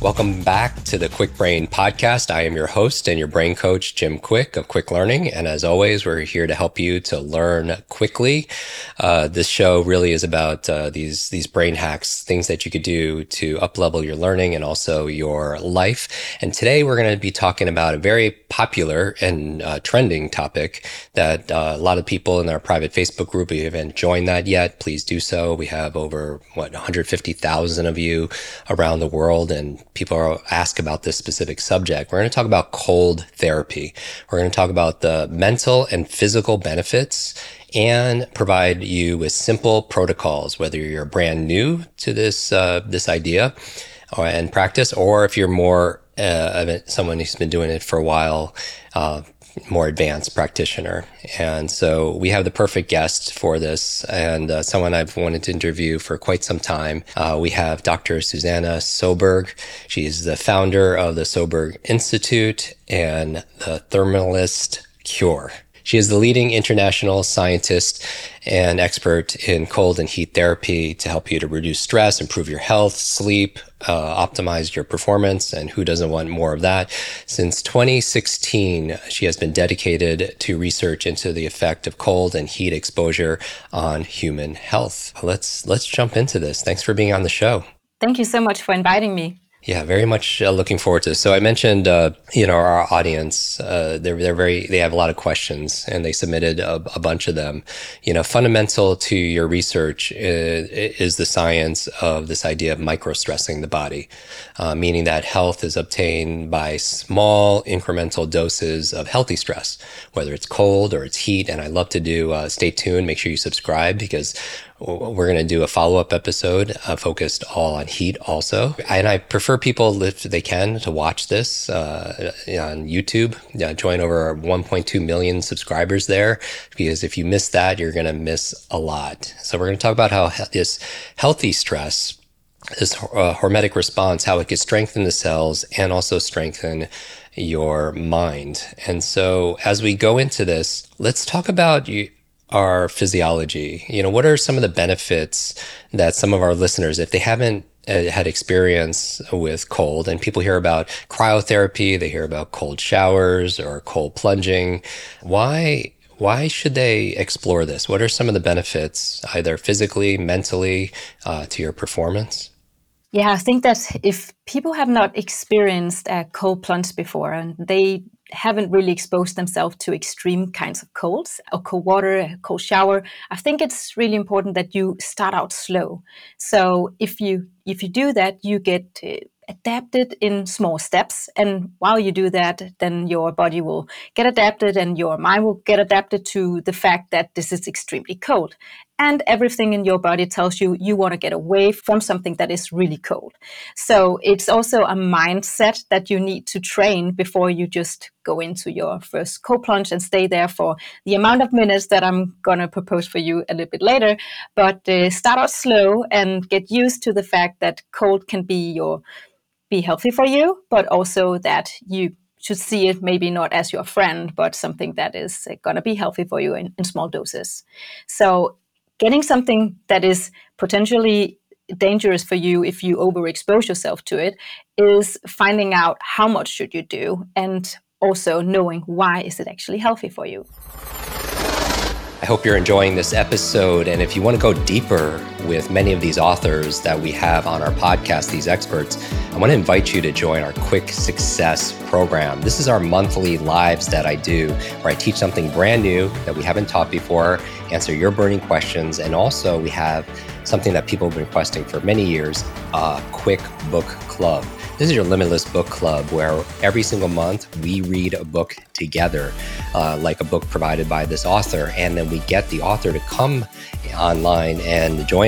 Welcome back to the Kwik Brain Podcast. I am your host and your brain coach, Jim Kwik of Kwik Learning. And as always, we're here to help you to learn quickly. Uh, this show really is about uh, these these brain hacks, things that you could do to uplevel your learning and also your life. And today we're going to be talking about a very popular and uh, trending topic that uh, a lot of people in our private Facebook group, if you haven't joined that yet, please do so. We have over what 150,000 of you around the world and people are ask about this specific subject. We're going to talk about cold therapy. We're going to talk about the mental and physical benefits and provide you with simple protocols, whether you're brand new to this, uh, this idea or, and practice, or if you're more, uh, someone who's been doing it for a while, uh, more advanced practitioner. And so we have the perfect guest for this and uh, someone I've wanted to interview for quite some time. Uh, we have Dr. Susanna Søberg. She is the founder of the Søberg Institute and the Thermalist Cure. She is the leading international scientist and expert in cold and heat therapy to help you to reduce stress, improve your health, sleep, uh, optimize your performance. And who doesn't want more of that? Since 2016, she has been dedicated to research into the effect of cold and heat exposure on human health. Let's let's jump into this. Thanks for being on the show. Thank you so much for inviting me. Yeah, very much uh, looking forward to this. So I mentioned, uh, you know, our audience, uh, they're, they're very, they have a lot of questions and they submitted a, a bunch of them. You know, fundamental to your research is, uh, is the science of this idea of microstressing the body, uh, meaning that health is obtained by small incremental doses of healthy stress, whether it's cold or it's heat. And I love to do, uh, stay tuned. Make sure you subscribe because we're going to do a follow up episode uh, focused all on heat also. And I prefer people, if they can, to watch this uh, on YouTube. Yeah, join over 1.2 million subscribers there because if you miss that, you're going to miss a lot. So we're going to talk about how this healthy stress this uh, hormetic response, how it could strengthen the cells and also strengthen your mind. And so as we go into this, let's talk about you, our physiology. You know, what are some of the benefits that some of our listeners, if they haven't uh, had experience with cold and people hear about cryotherapy, they hear about cold showers or cold plunging. Why why should they explore this? What are some of the benefits, either physically, mentally, uh, to your performance? Yeah, I think that if people have not experienced a cold plunge before and they haven't really exposed themselves to extreme kinds of colds or cold water, cold shower, I think it's really important that you start out slow. So if you if you do that, you get uh, adapted in small steps. And while you do that, then your body will get adapted and your mind will get adapted to the fact that this is extremely cold and everything in your body tells you you want to get away from something that is really cold. So it's also a mindset that you need to train before you just go into your first cold plunge and stay there for the amount of minutes that I'm going to propose for you a little bit later. But uh, start out slow and get used to the fact that cold can be your be healthy for you, but also that you should see it maybe not as your friend, but something that is going to be healthy for you in, in small doses. So getting something that is potentially dangerous for you if you overexpose yourself to it is finding out how much should you do and also knowing why is it actually healthy for you. I hope you're enjoying this episode. And if you want to go deeper with many of these authors that we have on our podcast, these experts, I want to invite you to join our Kwik Success program. This is our monthly lives that I do, where I teach something brand new that we haven't taught before, answer your burning questions, and also we have something that people have been requesting for many years a quick book club. This is your Limitless Book Club, where every single month we read a book together, uh, like a book provided by this author. And then we get the author to come online and join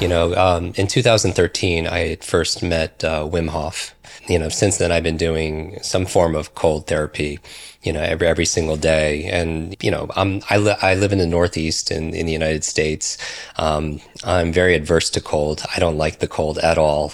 You know, um, in 2013, I first met uh, Wim Hof. You know, since then I've been doing some form of cold therapy. You know, every every single day, and you know, I'm I, li- I live in the Northeast in in the United States. Um, I'm very adverse to cold. I don't like the cold at all.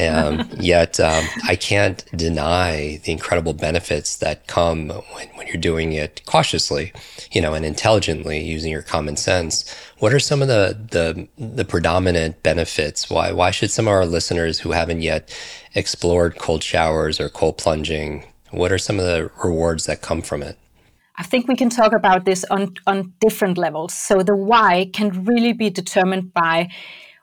Um, yet um, I can't deny the incredible benefits that come when, when you're doing it cautiously, you know, and intelligently using your common sense. What are some of the the, the predominant benefits? Why why should some of our listeners who haven't yet explored cold showers or cold plunging? What are some of the rewards that come from it? I think we can talk about this on, on different levels. So the why can really be determined by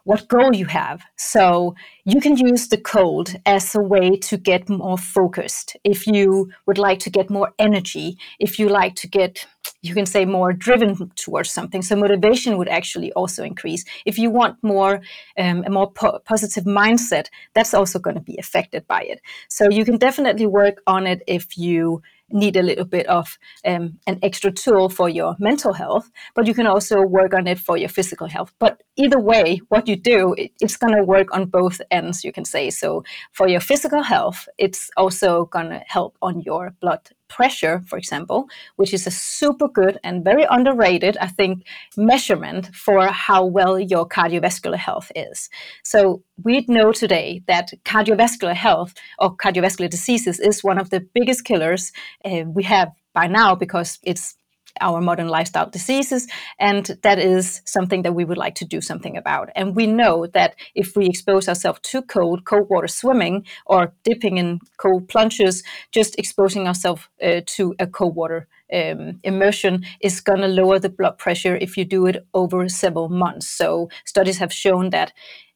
what goal you have. So you can use the cold as a way to get more focused. If you would like to get more energy, if you like to get, you can say, more driven towards something. So motivation would actually also increase. If you want more, um, a more po- positive mindset, that's also going to be affected by it. So you can definitely work on it if you need a little bit of um, an extra tool for your mental health, but you can also work on it for your physical health. But either way, what you do, it, it's going to work on both ends, you can say. So for your physical health, it's also going to help on your blood pressure, for example, which is a super good and very underrated, I think, measurement for how well your cardiovascular health is. So we know today that cardiovascular health or cardiovascular diseases is one of the biggest killers uh, we have by now because it's our modern lifestyle diseases. And that is something that we would like to do something about. And we know that if we expose ourselves to cold, cold water swimming or dipping in cold plunges, just exposing ourselves uh, to a cold water um, immersion is going to lower the blood pressure if you do it over several months. So studies have shown that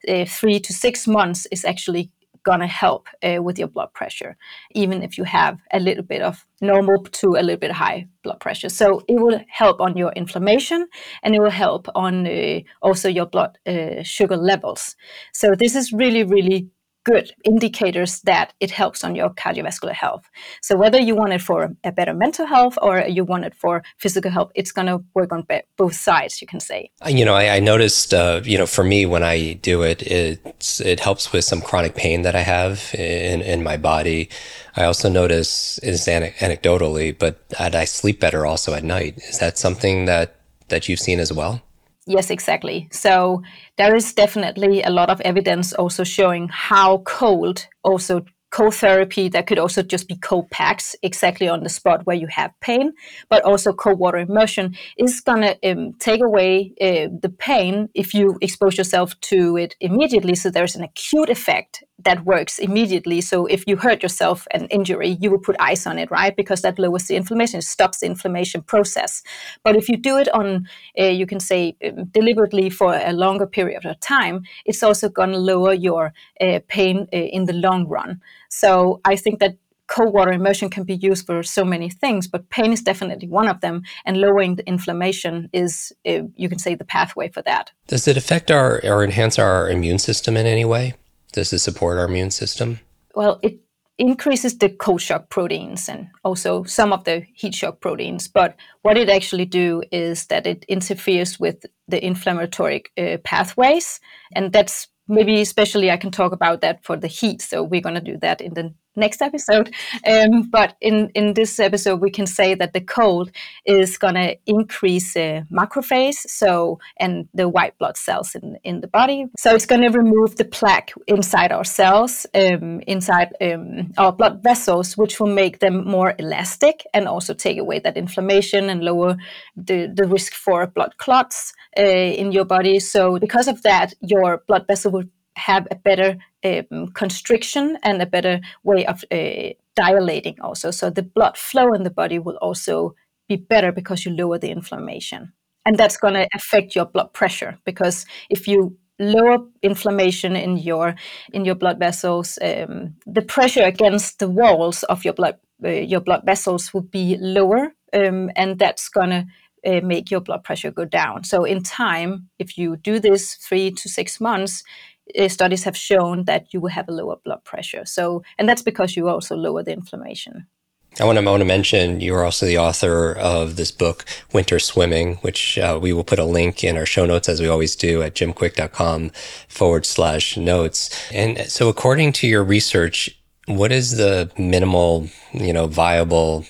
uh, three to six months is actually to help uh, with your blood pressure, even if you have a little bit of normal to a little bit high blood pressure. So it will help on your inflammation and it will help on uh, also your blood uh, sugar levels. So this is really, really good indicators that it helps on your cardiovascular health. So whether you want it for a better mental health or you want it for physical health, it's going to work on both sides. You can say. You know, I, I noticed. Uh, you know, for me, when I do it, it it helps with some chronic pain that I have in in my body. I also notice is anecdotally, but I sleep better also at night. Is that something that that you've seen as well? Yes, exactly. So there is definitely a lot of evidence also showing how cold also co-therapy that could also just be co-packs exactly on the spot where you have pain but also cold water immersion is going to um, take away uh, the pain if you expose yourself to it immediately so there's an acute effect that works immediately so if you hurt yourself an injury you will put ice on it right because that lowers the inflammation it stops the inflammation process but if you do it on uh, you can say um, deliberately for a longer period of time it's also going to lower your uh, pain uh, in the long run so I think that cold water immersion can be used for so many things, but pain is definitely one of them. And lowering the inflammation is, uh, you can say, the pathway for that. Does it affect our or enhance our immune system in any way? Does it support our immune system? Well, it increases the cold shock proteins and also some of the heat shock proteins. But what it actually do is that it interferes with the inflammatory uh, pathways, and that's maybe especially I can talk about that for the heat. So we're going to do that in the next episode. Um, but in, in this episode, we can say that the cold is going to increase uh, macrophage, so and the white blood cells in in the body. So it's going to remove the plaque inside our cells, um, inside um, our blood vessels, which will make them more elastic and also take away that inflammation and lower the the risk for blood clots uh, in your body. So because of that, your blood vessel will have a better um, constriction and a better way of uh, dilating also. So the blood flow in the body will also be better because you lower the inflammation. And that's going to affect your blood pressure because if you lower inflammation in your in your blood vessels. Um, the pressure against the walls of your blood uh, your blood vessels would be lower, um, and that's gonna uh, make your blood pressure go down. So in time, if you do this three to six months, uh, studies have shown that you will have a lower blood pressure. So and that's because you also lower the inflammation. I want, to, I want to mention you're also the author of this book, Winter Swimming, which uh, we will put a link in our show notes as we always do at jimkwik.com forward slash notes. And so according to your research, what is the minimal, you know, viable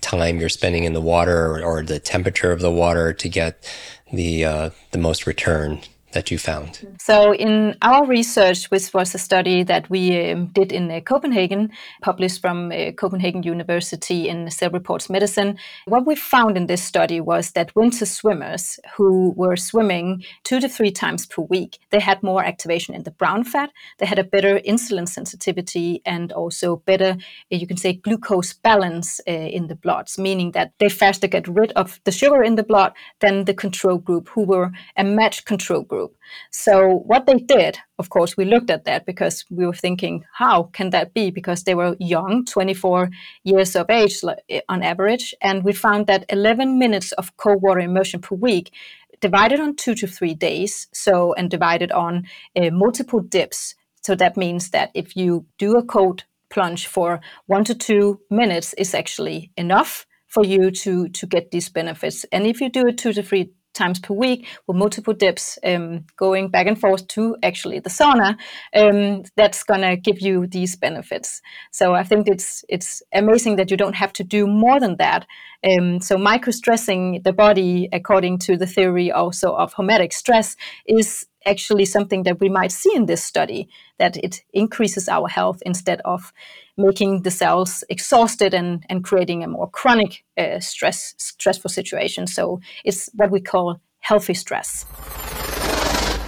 time you're spending in the water or, or the temperature of the water to get the, uh, the most return? That you found? So, in our research, which was a study that we um, did in uh, Copenhagen, published from uh, Copenhagen University in Cell Reports Medicine, what we found in this study was that winter swimmers who were swimming two to three times per week, they had more activation in the brown fat, they had a better insulin sensitivity, and also better, uh, you can say, glucose balance uh, in the blood, meaning that they faster get rid of the sugar in the blood than the control group, who were a matched control group group. So what they did, of course, we looked at that because we were thinking, how can that be? Because they were young, 24 years of age eh, on average, and we found that 11 minutes of cold water immersion per week divided on two to three days so and divided on uh, multiple dips so that means that if you do a cold plunge for one to two minutes is actually enough for you to to get these benefits and if you do it two to three times per week with multiple dips um, going back and forth to actually the sauna um, that's going to give you these benefits. So i think it's it's amazing that you don't have to do more than that. Um, so micro stressing the body according to the theory also of hormetic stress is actually something that we might see in this study that it increases our health instead of making the cells exhausted and, and creating a more chronic uh, stress stressful situation so it's what we call healthy stress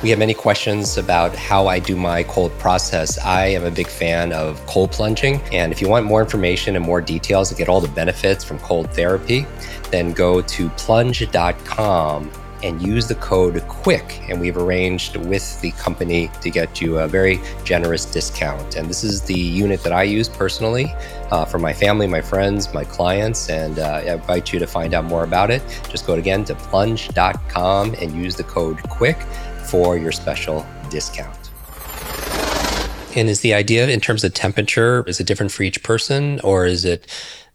we have many questions about how I do my cold process. I am a big fan of cold plunging. And if you want more information and more details to get all the benefits from cold therapy, then go to plunge.com and use the code KWIK. And we've arranged with the company to get you a very generous discount. And this is the unit that I use personally uh, for my family, my friends, my clients. And uh, I invite you to find out more about it. Just go again to plunge.com and use the code KWIK for your special discount. And is the idea in terms of temperature, is it different for each person or is it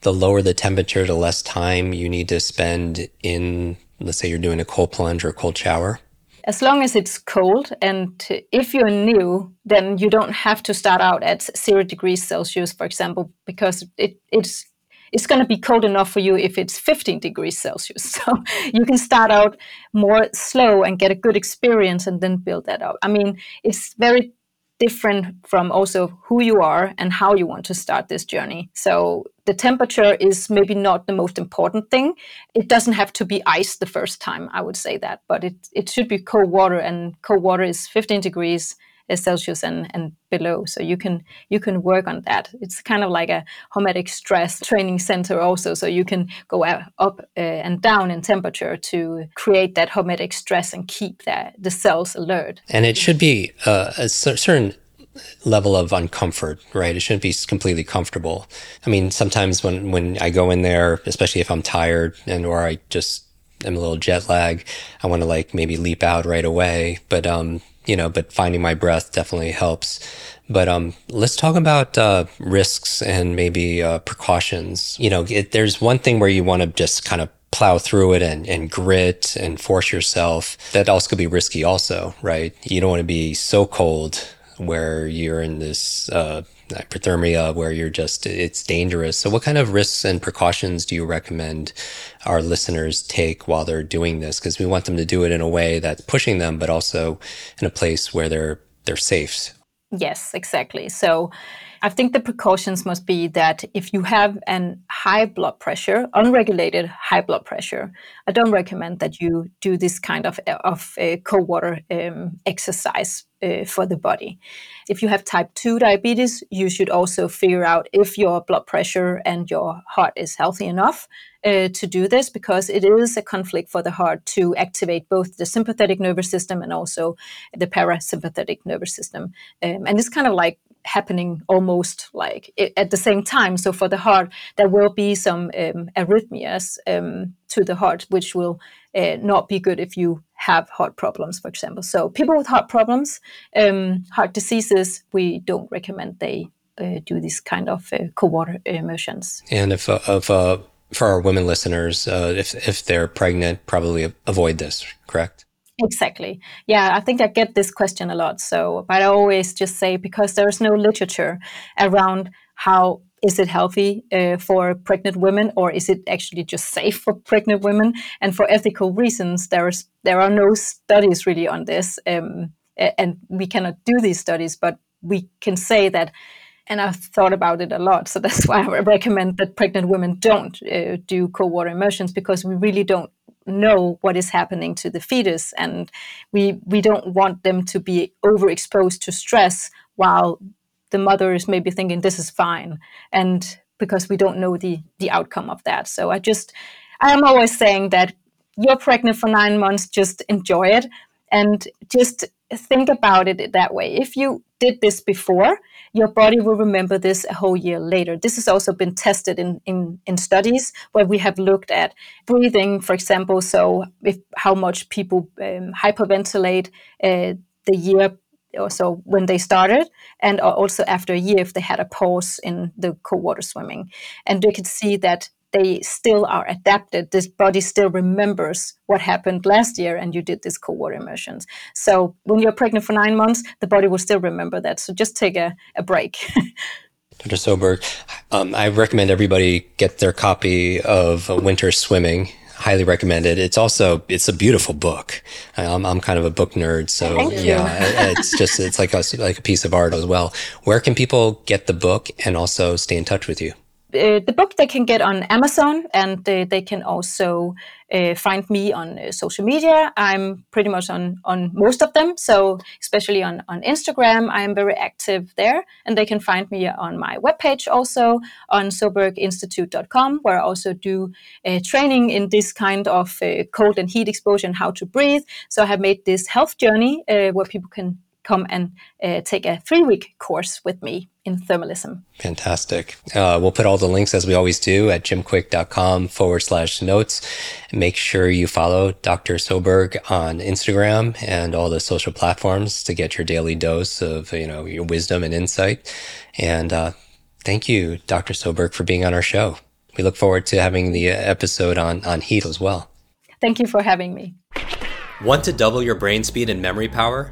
the lower the temperature, the less time you need to spend in let's say you're doing a cold plunge or a cold shower? As long as it's cold, and if you're new, then you don't have to start out at zero degrees Celsius, for example, because it, it's it's going to be cold enough for you if it's 15 degrees Celsius. So you can start out more slow and get a good experience and then build that up. I mean, it's very different from also who you are and how you want to start this journey. So the temperature is maybe not the most important thing. It doesn't have to be ice the first time, I would say that, but it, it should be cold water and cold water is 15 degrees Celsius and, and below. So you can you can work on that. It's kind of like a hormetic stress training center also. So you can go up uh, and down in temperature to create that hormetic stress and keep the, the cells alert. And it should be uh, a certain level of uncomfort, right? It shouldn't be completely comfortable. I mean, sometimes when, when I go in there, especially if I'm tired and or I just am a little jet lag, I want to like maybe leap out right away. But um, you know, but finding my breath definitely helps. But um, let's talk about uh, risks and maybe uh, precautions. You know, it, there's one thing where you want to just kind of plow through it and, and grit and force yourself. That also could be risky, also, right? You don't want to be so cold where you're in this uh, hypothermia where you're just it's dangerous. So what kind of risks and precautions do you recommend our listeners take while they're doing this? Because we want them to do it in a way that's pushing them but also in a place where they're they're safe. Yes exactly. So I think the precautions must be that if you have an high blood pressure, unregulated high blood pressure, I don't recommend that you do this kind of of uh, cold water um, exercise uh, for the body. If you have type 2 diabetes, you should also figure out if your blood pressure and your heart is healthy enough uh, to do this because it is a conflict for the heart to activate both the sympathetic nervous system and also the parasympathetic nervous system. Um, and it's kind of like happening almost like at the same time. So for the heart, there will be some um, arrhythmias um, to the heart, which will uh, not be good if you have heart problems, for example. So people with heart problems, um, heart diseases, we don't recommend they uh, do this kind of uh, water immersions. And if, uh, uh, for our women listeners, uh, if if they're pregnant, probably avoid this. Correct. Exactly. Yeah, I think I get this question a lot. So, but I always just say because there's no literature around how is it healthy uh, for pregnant women or is it actually just safe for pregnant women? And for ethical reasons, there's there are no studies really on this, um, and we cannot do these studies. But we can say that, and I've thought about it a lot. So that's why I recommend that pregnant women don't uh, do cold water immersions because we really don't know what is happening to the fetus and we we don't want them to be overexposed to stress while the mother is maybe thinking this is fine and because we don't know the the outcome of that. So i just i am always saying that you're pregnant for 9 months just enjoy it and just think about it that way if you did this before your body will remember this a whole year later. This has also been tested in, in, in studies where we have looked at breathing, for example, so if how much people um, hyperventilate uh, the year or so when they started, and also after a year if they had a pause in the cold water swimming. And you can see that they still are adapted. This body still remembers what happened last year and you did this cold water immersions. So when you're pregnant for nine months, the body will still remember that. So just take a, a break. Dr. Søberg, um, I recommend everybody get their copy of Winter Swimming. Highly recommended. It's also it's a beautiful book. I'm, I'm kind of a book nerd, so yeah, it's just it's like a like a piece of art as well. Where can people get the book and also stay in touch with you? Uh, the book they can get on Amazon, and uh, they can also uh, find me on uh, social media. I'm pretty much on on most of them. So especially on on Instagram, I am very active there, and they can find me on my webpage also on soberginstitute.com, where I also do uh, training in this kind of cold and heat exposure and how to breathe. So I have made this health journey where people can come and uh, take a three week course with me in thermalism. Fantastic. Uh, we'll put all the links as we always do at jimkwik.com forward slash notes. Make sure you follow Dr. Søberg on Instagram and all the social platforms to get your daily dose of, you know, your wisdom and insight. And uh, thank you, Dr. Søberg, for being on our show. We look forward to having the episode on, on heat as well. Thank you for having me. Want to double your brain speed and memory power?